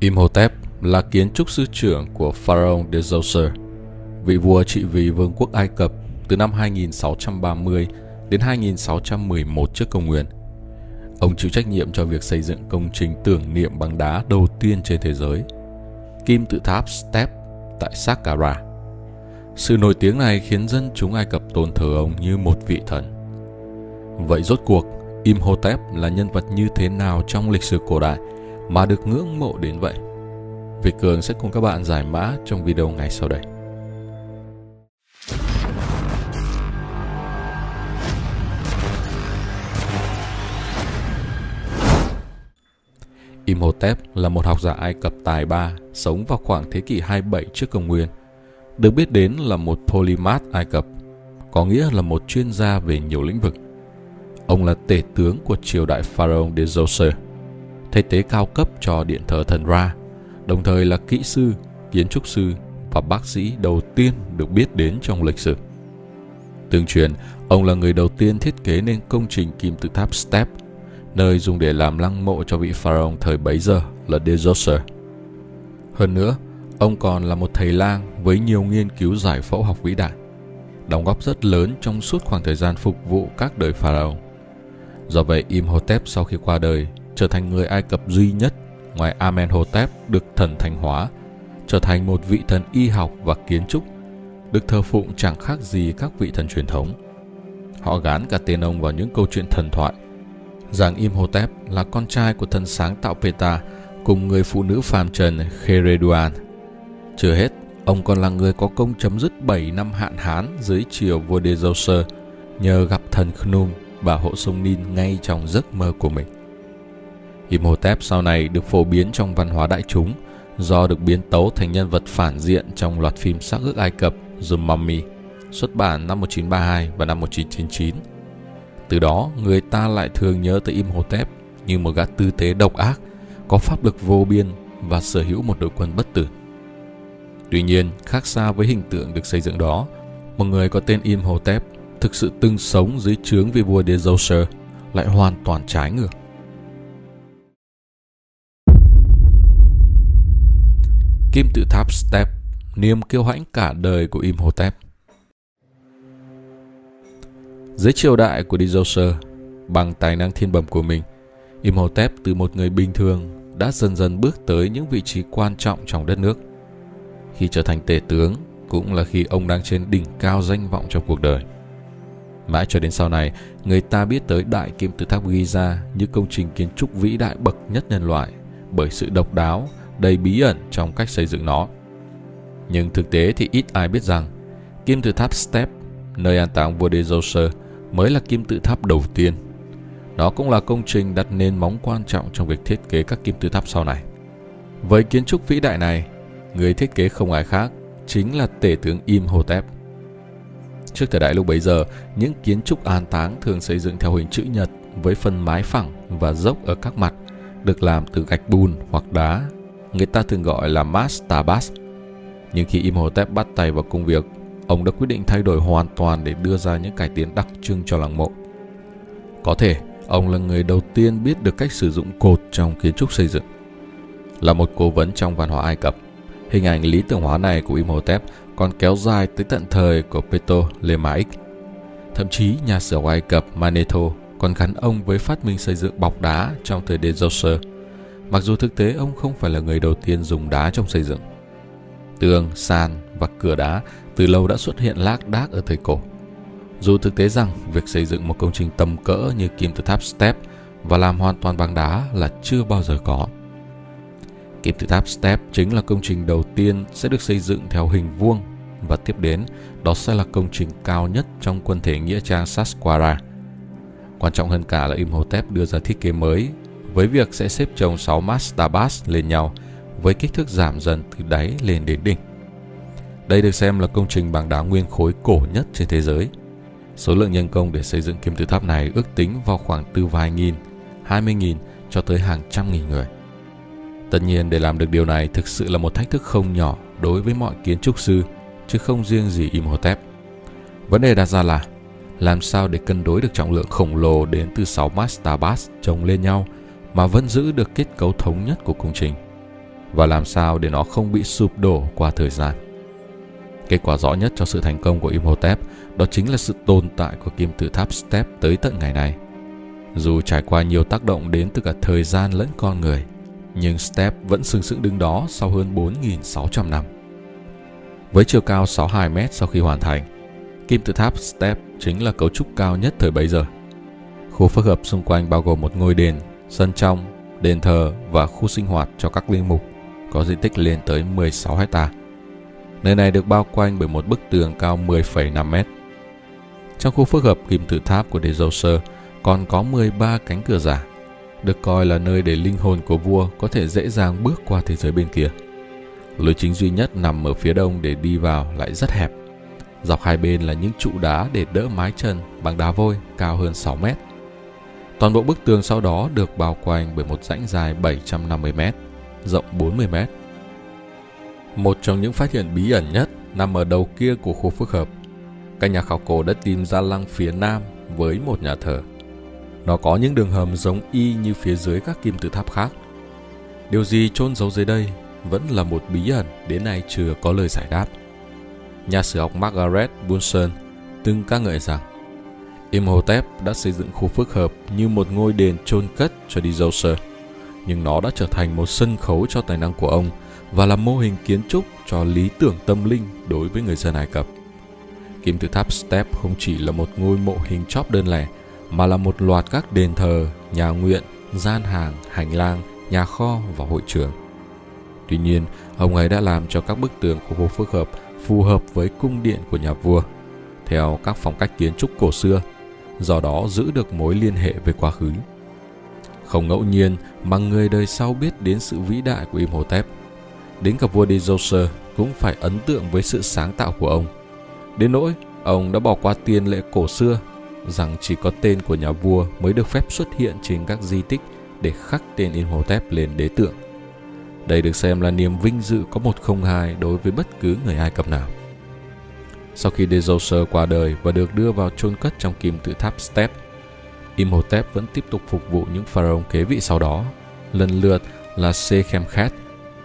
Imhotep là kiến trúc sư trưởng của Pharaoh Djoser, vị vua trị vì vương quốc Ai Cập từ năm 2630 đến 2611 trước công nguyên. Ông chịu trách nhiệm cho việc xây dựng công trình tưởng niệm bằng đá đầu tiên trên thế giới, kim tự tháp Step tại Saqqara. Sự nổi tiếng này khiến dân chúng Ai Cập tôn thờ ông như một vị thần. Vậy rốt cuộc, Imhotep là nhân vật như thế nào trong lịch sử cổ đại mà được ngưỡng mộ đến vậy? Việt Cường sẽ cùng các bạn giải mã trong video ngày sau đây. Imhotep là một học giả Ai Cập tài ba sống vào khoảng thế kỷ 27 trước công nguyên. Được biết đến là một polymath Ai Cập, có nghĩa là một chuyên gia về nhiều lĩnh vực. Ông là tể tướng của triều đại Pharaoh Djoser, thay tế cao cấp cho điện thờ thần Ra, đồng thời là kỹ sư, kiến trúc sư và bác sĩ đầu tiên được biết đến trong lịch sử. Tương truyền, ông là người đầu tiên thiết kế nên công trình kim tự tháp Step – nơi dùng để làm lăng mộ cho vị pharaoh thời bấy giờ là Djoser. Hơn nữa, ông còn là một thầy lang với nhiều nghiên cứu giải phẫu học vĩ đại, đóng góp rất lớn trong suốt khoảng thời gian phục vụ các đời pharaoh. Do vậy, Imhotep sau khi qua đời trở thành người Ai Cập duy nhất ngoài Amenhotep được thần thánh hóa, trở thành một vị thần y học và kiến trúc, được thờ phụng chẳng khác gì các vị thần truyền thống. Họ gán cả tên ông vào những câu chuyện thần thoại rằng Imhotep là con trai của thần sáng tạo Peta cùng người phụ nữ phàm trần Khereduan. Chưa hết, ông còn là người có công chấm dứt 7 năm hạn hán dưới triều vua Djoser nhờ gặp thần Khnum và hộ sông Nin ngay trong giấc mơ của mình. Imhotep sau này được phổ biến trong văn hóa đại chúng do được biến tấu thành nhân vật phản diện trong loạt phim xác ướp Ai Cập The Mummy xuất bản năm 1932 và năm 1999 từ đó, người ta lại thường nhớ tới Imhotep như một gã tư tế độc ác, có pháp lực vô biên và sở hữu một đội quân bất tử. Tuy nhiên, khác xa với hình tượng được xây dựng đó, một người có tên Imhotep thực sự từng sống dưới trướng vị vua Djoser lại hoàn toàn trái ngược. Kim tự tháp Step, niềm kiêu hãnh cả đời của Imhotep – dưới triều đại của Djoser, bằng tài năng thiên bẩm của mình, Imhotep từ một người bình thường đã dần dần bước tới những vị trí quan trọng trong đất nước. Khi trở thành tể tướng, cũng là khi ông đang trên đỉnh cao danh vọng trong cuộc đời. Mãi cho đến sau này, người ta biết tới Đại Kim Tự Tháp Giza như công trình kiến trúc vĩ đại bậc nhất nhân loại bởi sự độc đáo, đầy bí ẩn trong cách xây dựng nó. Nhưng thực tế thì ít ai biết rằng Kim Tự Tháp Step, nơi an táng vua Djoser, mới là kim tự tháp đầu tiên. Nó cũng là công trình đặt nền móng quan trọng trong việc thiết kế các kim tự tháp sau này. Với kiến trúc vĩ đại này, người thiết kế không ai khác chính là tể tướng Imhotep. Trước thời đại lúc bấy giờ, những kiến trúc an táng thường xây dựng theo hình chữ nhật với phần mái phẳng và dốc ở các mặt, được làm từ gạch bùn hoặc đá. Người ta thường gọi là mastabas. Nhưng khi Imhotep bắt tay vào công việc, ông đã quyết định thay đổi hoàn toàn để đưa ra những cải tiến đặc trưng cho làng mộ. Có thể, ông là người đầu tiên biết được cách sử dụng cột trong kiến trúc xây dựng. Là một cố vấn trong văn hóa Ai Cập, hình ảnh lý tưởng hóa này của Imhotep còn kéo dài tới tận thời của Ptolemaic. Thậm chí nhà sử Ai Cập Manetho còn gắn ông với phát minh xây dựng bọc đá trong thời Djoser, mặc dù thực tế ông không phải là người đầu tiên dùng đá trong xây dựng. Tường, sàn và cửa đá từ lâu đã xuất hiện lác đác ở thời cổ. Dù thực tế rằng việc xây dựng một công trình tầm cỡ như kim tự tháp Step và làm hoàn toàn bằng đá là chưa bao giờ có. Kim tự tháp Step chính là công trình đầu tiên sẽ được xây dựng theo hình vuông và tiếp đến đó sẽ là công trình cao nhất trong quân thể nghĩa trang Saqqara. Quan trọng hơn cả là Imhotep đưa ra thiết kế mới với việc sẽ xếp chồng 6 mastabas lên nhau với kích thước giảm dần từ đáy lên đến đỉnh. Đây được xem là công trình bằng đá nguyên khối cổ nhất trên thế giới. Số lượng nhân công để xây dựng kim tự tháp này ước tính vào khoảng từ vài nghìn, hai mươi nghìn cho tới hàng trăm nghìn người. Tất nhiên để làm được điều này thực sự là một thách thức không nhỏ đối với mọi kiến trúc sư, chứ không riêng gì Imhotep. Vấn đề đặt ra là làm sao để cân đối được trọng lượng khổng lồ đến từ 6 mastabas chồng lên nhau mà vẫn giữ được kết cấu thống nhất của công trình. và làm sao để nó không bị sụp đổ qua thời gian. Kết quả rõ nhất cho sự thành công của Imhotep đó chính là sự tồn tại của kim tự tháp Step tới tận ngày nay. Dù trải qua nhiều tác động đến từ cả thời gian lẫn con người, nhưng Step vẫn sừng sững đứng đó sau hơn 4.600 năm. Với chiều cao 62 mét sau khi hoàn thành, kim tự tháp Step chính là cấu trúc cao nhất thời bấy giờ. Khu phức hợp xung quanh bao gồm một ngôi đền, sân trong, đền thờ và khu sinh hoạt cho các linh mục, có diện tích lên tới 16 hecta. Nơi này được bao quanh bởi một bức tường cao 10,5 mét. Trong khu phức hợp kim tự tháp của Djoser còn có 13 cánh cửa giả, được coi là nơi để linh hồn của vua có thể dễ dàng bước qua thế giới bên kia. Lối chính duy nhất nằm ở phía đông để đi vào lại rất hẹp. Dọc hai bên là những trụ đá để đỡ mái chân bằng đá vôi cao hơn 6 mét. Toàn bộ bức tường sau đó được bao quanh bởi một rãnh dài 750 mét, rộng 40 mét. Một trong những phát hiện bí ẩn nhất nằm ở đầu kia của khu phức hợp. Các nhà khảo cổ đã tìm ra lăng phía nam với một nhà thờ. Nó có những đường hầm giống y như phía dưới các kim tự tháp khác. Điều gì chôn giấu dưới đây vẫn là một bí ẩn đến nay chưa có lời giải đáp. Nhà sử học Margaret Bunsen từng ca ngợi rằng Imhotep đã xây dựng khu phức hợp như một ngôi đền chôn cất cho Djoser, nhưng nó đã trở thành một sân khấu cho tài năng của ông và là mô hình kiến trúc cho lý tưởng tâm linh đối với người dân Ai Cập. Kim tự tháp Step không chỉ là một ngôi mộ hình chóp đơn lẻ, mà là một loạt các đền thờ, nhà nguyện, gian hàng, hành lang, nhà kho và hội trường. Tuy nhiên, ông ấy đã làm cho các bức tường của khu phức hợp phù hợp với cung điện của nhà vua, theo các phong cách kiến trúc cổ xưa, do đó giữ được mối liên hệ với quá khứ. Không ngẫu nhiên mà người đời sau biết đến sự vĩ đại của Imhotep. Đến cả vua Djoser cũng phải ấn tượng với sự sáng tạo của ông. Đến nỗi, ông đã bỏ qua tiền lệ cổ xưa rằng chỉ có tên của nhà vua mới được phép xuất hiện trên các di tích để khắc tên Imhotep lên đế tượng. Đây được xem là niềm vinh dự có một không hai đối với bất cứ người Ai Cập nào. Sau khi Djoser qua đời và được đưa vào chôn cất trong kim tự tháp Step, Imhotep vẫn tiếp tục phục vụ những pharaoh kế vị sau đó, lần lượt là Sekhemkhet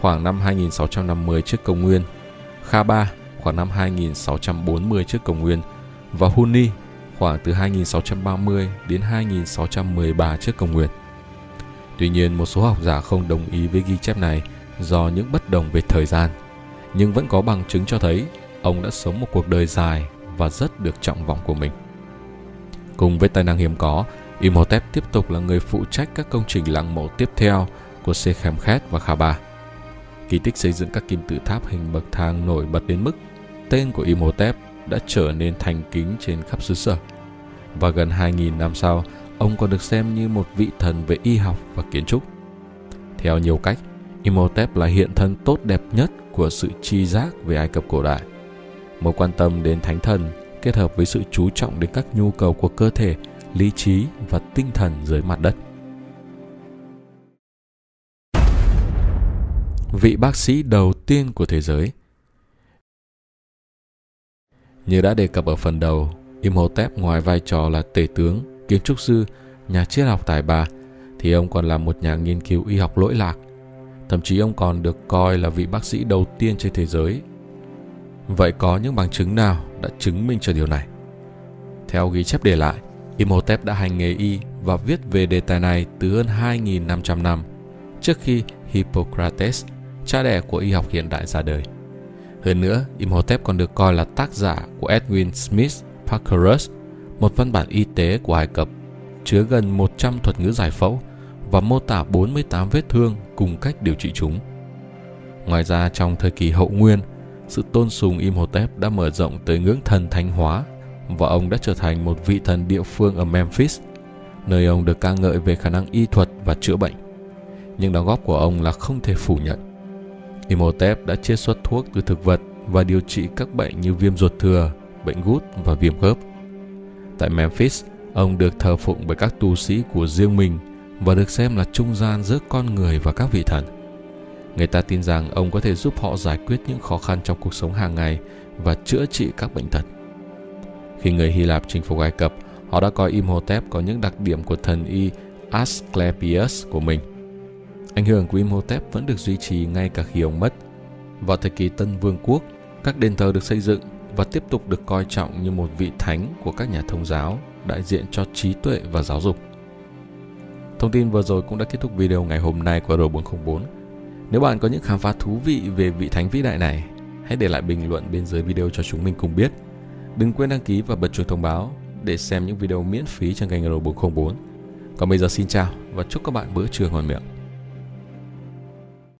khoảng năm 2650 trước công nguyên, Khaba khoảng năm 2640 trước công nguyên và Huni khoảng từ 2630 đến 2613 trước công nguyên. Tuy nhiên, một số học giả không đồng ý với ghi chép này do những bất đồng về thời gian, nhưng vẫn có bằng chứng cho thấy ông đã sống một cuộc đời dài và rất được trọng vọng của mình. Cùng với tài năng hiếm có, Imhotep tiếp tục là người phụ trách các công trình lăng mộ tiếp theo của Sekhemkhet và Khaba. Kỳ tích xây dựng các kim tự tháp hình bậc thang nổi bật đến mức tên của Imhotep đã trở nên thành kính trên khắp xứ sở. Và gần 2.000 năm sau, ông còn được xem như một vị thần về y học và kiến trúc. Theo nhiều cách, Imhotep là hiện thân tốt đẹp nhất của sự tri giác về Ai Cập cổ đại. Mối quan tâm đến thánh thần kết hợp với sự chú trọng đến các nhu cầu của cơ thể, lý trí và tinh thần dưới mặt đất. Vị bác sĩ đầu tiên của thế giới Như đã đề cập ở phần đầu, Imhotep ngoài vai trò là tể tướng, kiến trúc sư, nhà triết học tài ba, thì ông còn là một nhà nghiên cứu y học lỗi lạc. Thậm chí ông còn được coi là vị bác sĩ đầu tiên trên thế giới. Vậy có những bằng chứng nào đã chứng minh cho điều này? Theo ghi chép để lại, Imhotep đã hành nghề y và viết về đề tài này từ hơn 2.500 năm trước khi Hippocrates, cha đẻ của y học hiện đại ra đời. Hơn nữa, Imhotep còn được coi là tác giả của Edwin Smith Parkerus, một văn bản y tế của Ai Cập, chứa gần 100 thuật ngữ giải phẫu và mô tả 48 vết thương cùng cách điều trị chúng. Ngoài ra trong thời kỳ hậu nguyên, sự tôn sùng Imhotep đã mở rộng tới ngưỡng thần thánh hóa và ông đã trở thành một vị thần địa phương ở Memphis, nơi ông được ca ngợi về khả năng y thuật và chữa bệnh. Nhưng đóng góp của ông là không thể phủ nhận. Imhotep đã chiết xuất thuốc từ thực vật và điều trị các bệnh như viêm ruột thừa, bệnh gút và viêm khớp. Tại Memphis, ông được thờ phụng bởi các tu sĩ của riêng mình và được xem là trung gian giữa con người và các vị thần. Người ta tin rằng ông có thể giúp họ giải quyết những khó khăn trong cuộc sống hàng ngày và chữa trị các bệnh tật. Khi người Hy Lạp chinh phục Ai Cập, họ đã coi Imhotep có những đặc điểm của thần y Asclepius của mình. Ảnh hưởng của Imhotep vẫn được duy trì ngay cả khi ông mất. Vào thời kỳ Tân Vương quốc, các đền thờ được xây dựng và tiếp tục được coi trọng như một vị thánh của các nhà thông giáo, đại diện cho trí tuệ và giáo dục. Thông tin vừa rồi cũng đã kết thúc video ngày hôm nay của R404. Nếu bạn có những khám phá thú vị về vị thánh vĩ đại này, hãy để lại bình luận bên dưới video cho chúng mình cùng biết. Đừng quên đăng ký và bật chuông thông báo để xem những video miễn phí trên kênh R404. Còn bây giờ xin chào và chúc các bạn bữa trưa ngon miệng.